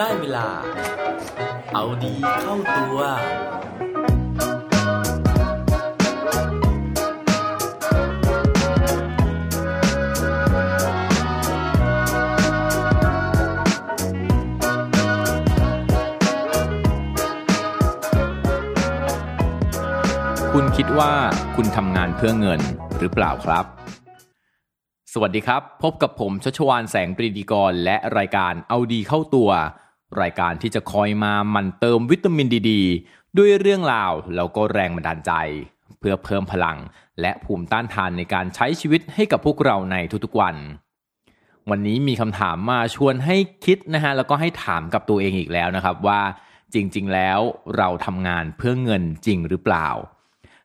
ได้เวลา เอาดีเข้าตัว คุณคิดว่าคุณทำงานเพื่อเงินหรือเปล่าครับ สวัสดีครับ พบกับผมชัชวานแสงปรีดีกร และรายการเอาดีเข้าตัว รายการที่จะคอยมามันเติมวิตามินดีดด้วยเรื่องราวแล้วก็แรงบันดาลใจ เพื่อเพิ่มพลัง และภูมิต้านทานในการใช้ชีวิตให้กับพวกเราในทุกๆวัน วันนี้มีคำถามมาชวนให้คิดนะฮะแล้วก็ให้ถามกับตัวเองอีกแล้วนะครับว่าจริง ๆ แล้วเราทำงานเพื่อเงินจริงหรือเปล่า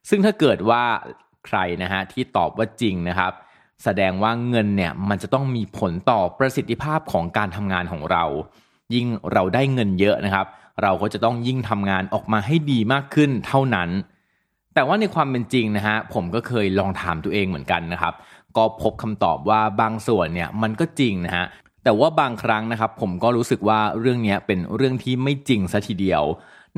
ซึ่งถ้าเกิดว่าใครนะฮะที่ตอบว่าจริงนะครับ แสดงว่าเงินเนี่ยมันจะต้องมีผลต่อประสิทธิภาพของการทำงานของเรา ยิ่งเราได้เงินเยอะนะครับ เราก็จะต้องยิ่งทำงานออกมาให้ดีมากขึ้นเท่านั้น แต่ว่าในความเป็นจริงนะฮะผมก็เคยลองถามตัวเองเหมือนกันนะครับ ก็พบคำตอบว่าบางส่วนเนี่ยมันก็จริงนะฮะแต่ว่าบางครั้งนะครับ ผมก็รู้สึกว่าเรื่องนี้เป็นเรื่องที่ไม่จริงซะทีเดียว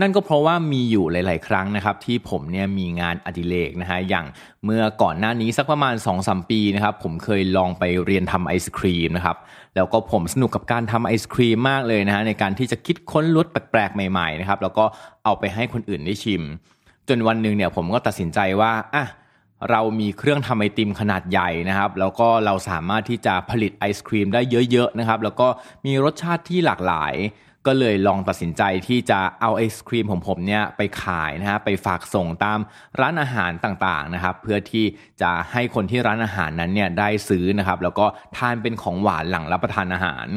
นั่นก็เพราะว่ามีอยู่หลาย ๆ ครั้งนะครับที่ผมเนี่ยมีงานอดิเรกนะฮะอย่างเมื่อก่อนหน้านี้สักประมาณ 2-3 ปีนะครับผมเคยลองไปเรียนทำไอศครีมนะครับแล้วก็ผมสนุกกับการทำไอศครีมมากเลยนะฮะในการที่จะคิดค้นรสแปลก ๆ ใหม่ ๆ นะครับแล้วก็เอาไปให้คนอื่นได้ชิม จนวันหนึ่งเนี่ยผมก็ตัดสินใจว่าอะเรามีเครื่องทำไอติมขนาดใหญ่นะครับ แล้วก็เราสามารถที่จะผลิตไอศครีมได้เยอะ ๆ นะครับ แล้วก็มีรสชาติที่หลากหลาย ก็เลยลองตัดสินใจที่จะเอาไอศครีมของผมเนี่ยไปขายนะฮะไปฝากส่งตามร้านอาหารต่างๆนะครับ เพื่อที่จะให้คนที่ร้านอาหารนั้นเนี่ยได้ซื้อนะครับ แล้วก็ทานเป็นของหวานหลังรับประทานอาหาร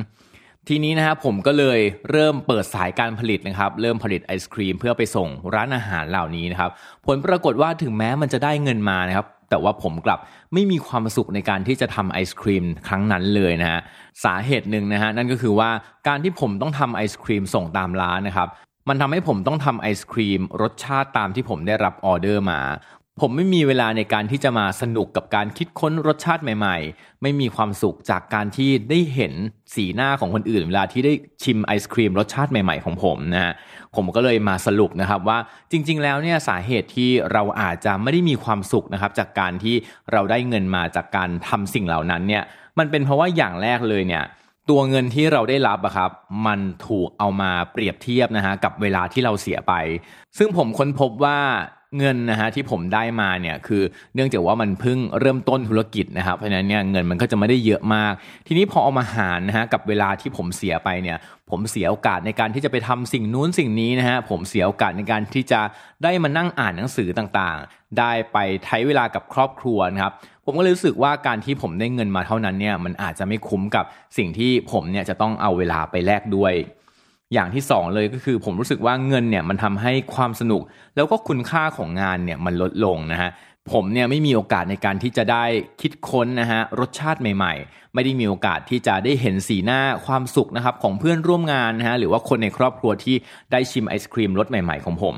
ทีนี้นะครับผมก็เลยเริ่มเปิดสายการผลิตนะครับ เริ่มผลิตไอศครีมเพื่อไปส่งร้านอาหารเหล่านี้นะครับ ผลปรากฏว่าถึงแม้มันจะได้เงินมานะครับ แต่ว่าผมกลับไม่มีความสุขในการที่จะทำไอศครีมครั้งนั้นเลยนะฮะสาเหตุหนึ่งนะฮะนั่นก็คือว่าการที่ผมต้องทำไอศครีมส่งตามร้านนะครับมันทำให้ผมต้องทำไอศครีมรสชาติตามที่ผมได้รับออเดอร์มา ผมไม่มีเวลาในการที่จะมาสนุกกับการคิดค้นรสชาติใหม่ ๆ ไม่มีความสุขจากการที่ได้เห็นสีหน้าของคนอื่น เวลาที่ได้ชิมไอศครีมรสชาติใหม่ๆของผมนะฮะผมก็เลยมาสรุปนะครับว่าจริง ๆ แล้วเนี่ยสาเหตุที่เราอาจจะไม่ได้มีความสุขนะครับจากการที่เราได้เงินมาจากการทำสิ่งเหล่านั้นเนี่ยมันเป็นเพราะว่าอย่างแรกเลยเนี่ยตัวเงินที่เราได้รับอะครับ มันถูกเอามาเปรียบเทียบนะฮะกับเวลาที่เราเสียไป ซึ่งผมค้นพบว่า เงินนะฮะที่ผมได้มาเนี่ยคือเนื่องจากว่ามันเพิ่งเริ่มต้นธุรกิจนะครับเพราะฉะนั้นเนี่ยเงินมันก็จะไม่ได้เยอะมาก ทีนี้พอเอามาหารนะฮะกับเวลาที่ผมเสียไปเนี่ยผมเสียโอกาสในการที่จะไปทำสิ่งนู้นสิ่งนี้นะฮะผมเสียโอกาสในการที่จะได้มานั่งอ่านหนังสือต่างๆ ได้ไปใช้เวลากับครอบครัวนะครับผมก็เลยรู้สึกว่าการที่ผมได้เงินมาเท่านั้นเนี่ยมันอาจจะไม่คุ้มกับสิ่งที่ผมเนี่ยจะต้องเอาเวลาไปแลกด้วย อย่างที่สองเลยก็คือผมรู้สึกว่าเงินเนี่ยมันทำให้ความสนุก แล้วก็คุณค่าของงานเนี่ยมันลดลงนะฮะผมเนี่ยไม่มีโอกาสในการที่จะได้คิดค้นนะฮะรสชาติใหม่ ๆ ไม่ได้มีโอกาสที่จะได้เห็นสีหน้าความสุขนะครับของเพื่อนร่วมงานนะฮะหรือว่าคนในครอบครัวที่ได้ชิมไอศครีมรสใหม่ ๆ ของผม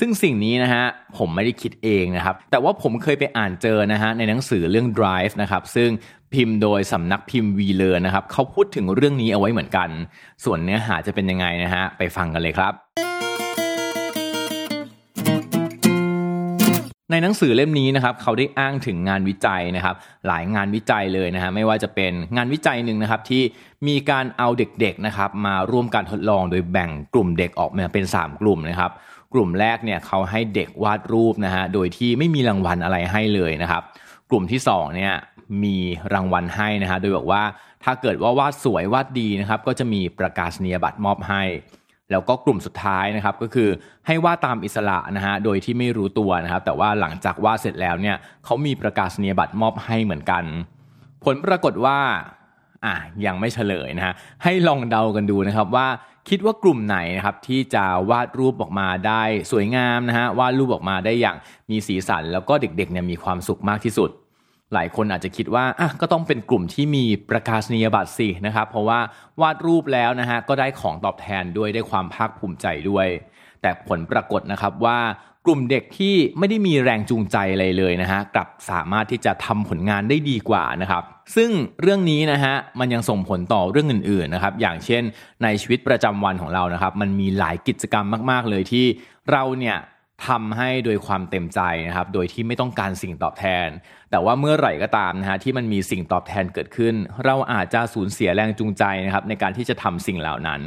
ซึ่งสิ่งนี้นะฮะผมไม่ได้คิดเองนะครับ แต่ว่าผมเคยไปอ่านเจอนะฮะในหนังสือเรื่อง Drive นะครับซึ่งพิมพ์โดยสำนักพิมพ์วีเลอร์นะครับเขาพูดถึงเรื่องนี้เอาไว้เหมือนกัน ส่วนเนื้อหาจะเป็นยังไงนะฮะไปฟังกันเลยครับในหนังสือเล่มนี้นะครับเขาได้อ้างถึงงานวิจัยนะครับ หลายงานวิจัยเลยนะฮะไม่ว่าจะเป็นงานวิจัยหนึ่งนะครับที่มีการเอาเด็กๆนะครับมาร่วมการทดลองโดยแบ่งกลุ่มเด็กออกมาเป็น 3 กลุ่มนะครับ กลุ่มแรกเนี่ยเขาให้เด็กวาดรูปนะฮะโดยที่ไม่มีรางวัลอะไรให้เลยนะครับ กลุ่มที่2เนี่ยมีรางวัลให้นะฮะโดยบอกว่าถ้าเกิดว่าวาดสวยวาดดีนะครับ ก็จะมีประกาศนียบัตรมอบให้ แล้วก็กลุ่มสุดท้ายนะครับก็คือให้วาดตามอิสระนะฮะโดยที่ไม่รู้ตัวนะครับ แต่ว่าหลังจากวาดเสร็จแล้วเนี่ยเขามีประกาศนียบัตรมอบให้เหมือนกัน ผลปรากฏว่าอะยังไม่เฉลยนะฮะให้ลองเดากันดูนะครับว่า คิดว่ากลุ่มไหนนะครับที่จะวาดรูปออกมาได้สวยงามนะฮะวาดรูปออกมาได้อย่างมีสีสัน แล้วก็เด็กๆเนี่ยมีความสุขมากที่สุด หลายคนอาจจะคิดว่าอะก็ต้องเป็นกลุ่มที่มีประกาศนียบัตรสินะครับ เพราะว่าวาดรูปแล้วนะฮะก็ได้ของตอบแทนด้วยได้ความภาคภูมิใจด้วย แต่ผลปรากฏนะครับว่า กลุ่มเด็กที่ไม่ได้มีแรงจูงใจอะไรเลยนะฮะกลับสามารถที่จะทำผลงานได้ดีกว่านะครับซึ่งเรื่องนี้นะฮะมันยังส่งผลต่อเรื่องอื่นๆนะครับอย่างเช่นในชีวิตประจำวันของเรานะครับมันมีหลายกิจกรรมมากๆเลยที่เราเนี่ยทำให้โดยความเต็มใจนะครับ โดยที่ไม่ต้องการสิ่งตอบแทน แต่ว่าเมื่อไหร่ก็ตามนะฮะที่มันมีสิ่งตอบแทนเกิดขึ้น เราอาจจะสูญเสียแรงจูงใจนะครับในการที่จะทำสิ่งเหล่านั้น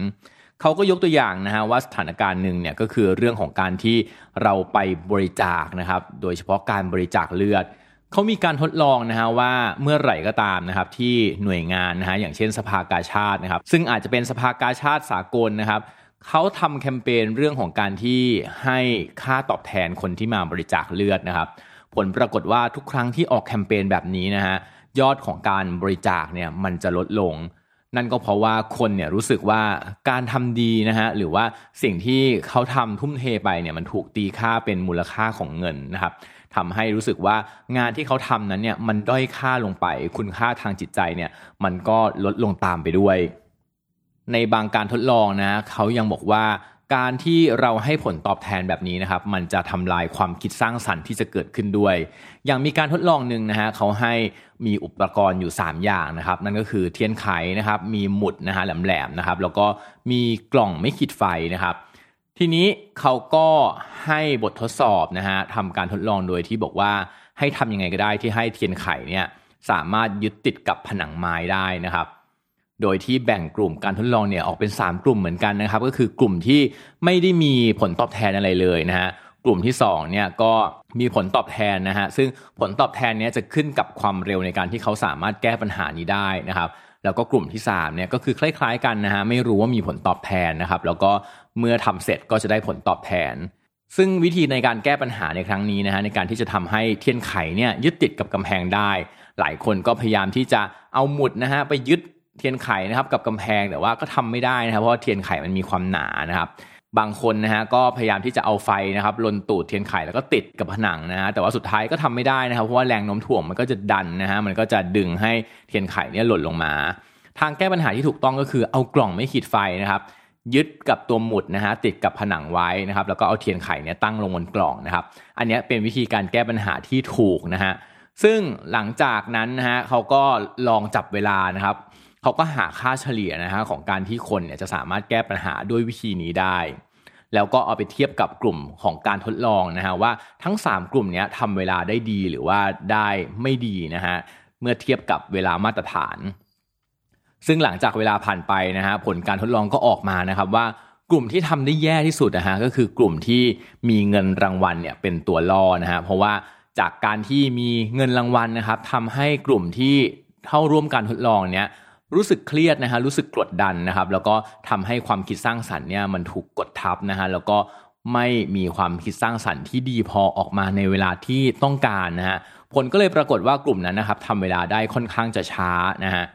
เขาก็ยกตัวอย่างนะฮะว่าสถานการณ์หนึ่งเนี่ยก็คือเรื่องของการที่เราไปบริจาคนะครับ โดยเฉพาะการบริจาคเลือดเขามีการทดลองนะฮะว่าเมื่อไหร่ก็ตามนะครับที่หน่วยงานนะฮะอย่างเช่นสภากาชาตินะครับ ซึ่งอาจจะเป็นสภากาชาติสากลนะครับเขาทำแคมเปญเรื่องของการที่ให้ค่าตอบแทนคนที่มาบริจาคเลือดนะครับ ผลปรากฏว่าทุกครั้งที่ออกแคมเปญแบบนี้นะฮะยอดของการบริจาคเนี่ยมันจะลดลง นั่นก็เพราะว่าคนเนี่ยรู้สึกว่าการทำดีนะฮะหรือว่าสิ่งที่เขาทำทุ่มเทไปเนี่ยมันถูกตีค่าเป็นมูลค่าของเงินนะครับทำให้รู้สึกว่างานที่เขาทำนั้นเนี่ยมันด้อยค่าลงไป คุณค่าทางจิตใจเนี่ยมันก็ลดลงตามไปด้วย ในบางการทดลองนะเขายังบอกว่า การที่เราให้ผลตอบแทนแบบนี้นะครับ มันจะทำลายความคิดสร้างสรรค์ที่จะเกิดขึ้นด้วย อย่างมีการทดลองหนึ่งนะฮะเขาให้มีอุปกรณ์อยู่ 3 อย่างนะครับ นั่นก็คือเทียนไขนะครับ มีหมุดนะฮะแหลมๆนะครับ แล้วก็มีกล่องไม่ขีดไฟนะครับ ทีนี้เขาก็ให้บททดสอบนะฮะทำการทดลองโดยที่บอกว่าให้ทำยังไงก็ได้ที่ให้เทียนไขเนี่ยสามารถยึดติดกับผนังไม้ได้นะครับ โดยที่แบ่งกลุ่มการทดลองเนี่ยออกเป็น 3 กลุ่มเหมือนกันนะครับ ก็คือกลุ่มที่ไม่ได้มีผลตอบแทนอะไรเลยนะฮะกลุ่มที่2เนี่ยก็มีผลตอบแทนนะฮะซึ่งผลตอบแทนเนี้ยจะขึ้นกับความเร็วในการที่เขาสามารถแก้ปัญหานี้ได้นะครับ แล้วก็กลุ่มที่3เนี่ยก็คือคล้ายๆกันนะฮะไม่รู้ว่ามีผลตอบแทนนะครับ แล้วก็เมื่อทำเสร็จก็จะได้ผลตอบแทน ซึ่งวิธีในการแก้ปัญหาในครั้งนี้นะฮะในการที่จะทำให้เทียนไขเนี่ยยึดติดกับกำแพงได้ หลายคนก็พยายามที่จะเอาหมุดนะฮะไปยึด เทียนไขนะครับกับกำแพงแต่ว่าก็ทำไม่ได้นะครับ เพราะว่าเทียนไขมันมีความหนานะครับ บางคนนะฮะก็พยายามที่จะเอาไฟนะครับลนตูดเทียนไขแล้วก็ติดกับผนังนะฮะแต่ว่าสุดท้ายก็ทำไม่ได้นะครับเพราะว่าแรงโน้มถ่วงมันก็จะดันนะฮะมันก็จะดึงให้เทียนไขเนี่ยหล่นลงมา ทางแก้ปัญหาที่ถูกต้องก็คือเอากล่องไม่ขีดไฟนะครับ ยึดกับตัวหมุดนะฮะติดกับผนังไว้นะครับ แล้วก็เอาเทียนไขเนี่ยตั้งลงบนกล่องนะครับ อันนี้เป็นวิธีการแก้ปัญหาที่ถูกนะฮะซึ่งหลังจากนั้นนะฮะเขาก็ลองจับเวลานะครับ เขาก็หาค่าเฉลี่ยนะฮะของการที่คนเนี่ยจะสามารถแก้ปัญหาด้วยวิธีนี้ได้ แล้วก็เอาไปเทียบกับกลุ่มของการทดลองนะฮะว่าทั้ง 3 กลุ่มนี้ทำเวลาได้ดีหรือว่าได้ไม่ดีนะฮะเมื่อเทียบกับเวลามาตรฐาน ซึ่งหลังจากเวลาผ่านไปนะฮะผลการทดลองก็ออกมานะครับว่ากลุ่มที่ทำได้แย่ที่สุดนะฮะก็คือกลุ่มที่มีเงินรางวัลเนี่ยเป็นตัวล่อนะฮะเพราะว่าจากการที่มีเงินรางวัลนะครับทำให้กลุ่มที่เข้าร่วมการทดลองเนี้ย รู้สึกเครียดนะฮะรู้สึกกดดันนะครับ แล้วก็ทำให้ความคิดสร้างสรรค์เนี่ยมันถูกกดทับนะฮะแล้วก็ไม่มีความคิดสร้างสรรค์ที่ดีพอออกมาในเวลาที่ต้องการนะฮะผลก็เลยปรากฏว่ากลุ่มนั้นนะครับทำเวลาได้ค่อนข้างจะช้านะฮะ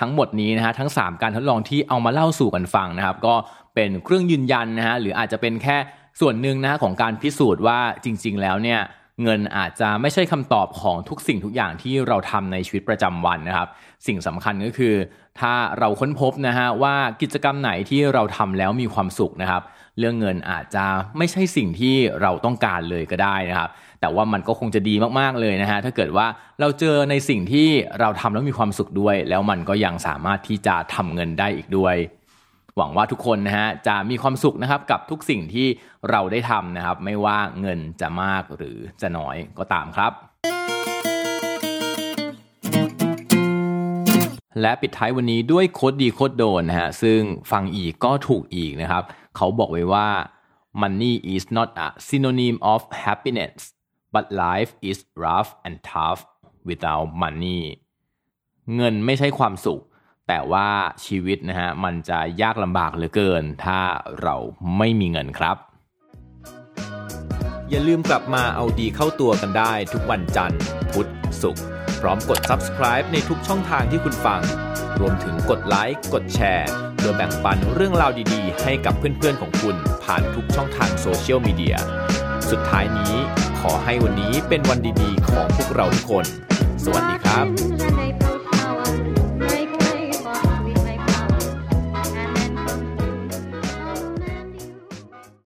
ทั้งหมดนี้นะฮะทั้ง 3 การทดลองที่เอามาเล่าสู่กันฟังนะครับ ก็เป็นเครื่องยืนยันนะฮะหรืออาจจะเป็นแค่ส่วนหนึ่งนะฮะของการพิสูจน์ว่าจริง ๆ แล้วเนี่ย เงินอาจจะไม่ใช่คำตอบของทุกสิ่งทุกอย่างที่เราทำในชีวิตประจำวันนะครับ สิ่งสำคัญก็คือ ถ้าเราค้นพบนะฮะว่ากิจกรรมไหนที่เราทำแล้วมีความสุขนะครับ เรื่องเงินอาจจะไม่ใช่สิ่งที่เราต้องการเลยก็ได้นะครับ แต่ว่ามันก็คงจะดีมากๆเลยนะฮะถ้าเกิดว่าเราเจอในสิ่งที่เราทำแล้วมีความสุขด้วย แล้วมันก็ยังสามารถที่จะทำเงินได้อีกด้วย หวังว่าทุกคนนะฮะจะมีความสุขนะครับกับทุกสิ่งที่เราได้ทำนะครับ ไม่ว่าเงินจะมากหรือจะน้อยก็ตามครับ และปิดท้ายวันนี้ด้วยโคดดีโคดโดนนะฮะซึ่งฟังอีกก็ถูกอีกนะครับ เขาบอกไว้ว่า money is not a synonym of happiness but life is rough and tough without money เงินไม่ใช่ความสุข แต่ว่าชีวิตนะฮะมันจะยากลำบากเหลือเกิน ถ้าเราไม่มีเงินครับ อย่าลืมกลับมาเอาดีเข้าตัวกันได้ทุกวันจันทร์ พุธศุกร์พร้อมกด subscribe ในทุกช่องทางที่คุณฟัง รวมถึงกดไลค์กดแชร์เพื่อแบ่งปันเรื่องราวดีๆ ให้กับเพื่อนๆของคุณผ่านทุกช่องทางโซเชียลมีเดียสุดท้ายนี้ขอให้วันนี้เป็นวันดีๆ ของพวกเราทุกคน สวัสดีครับ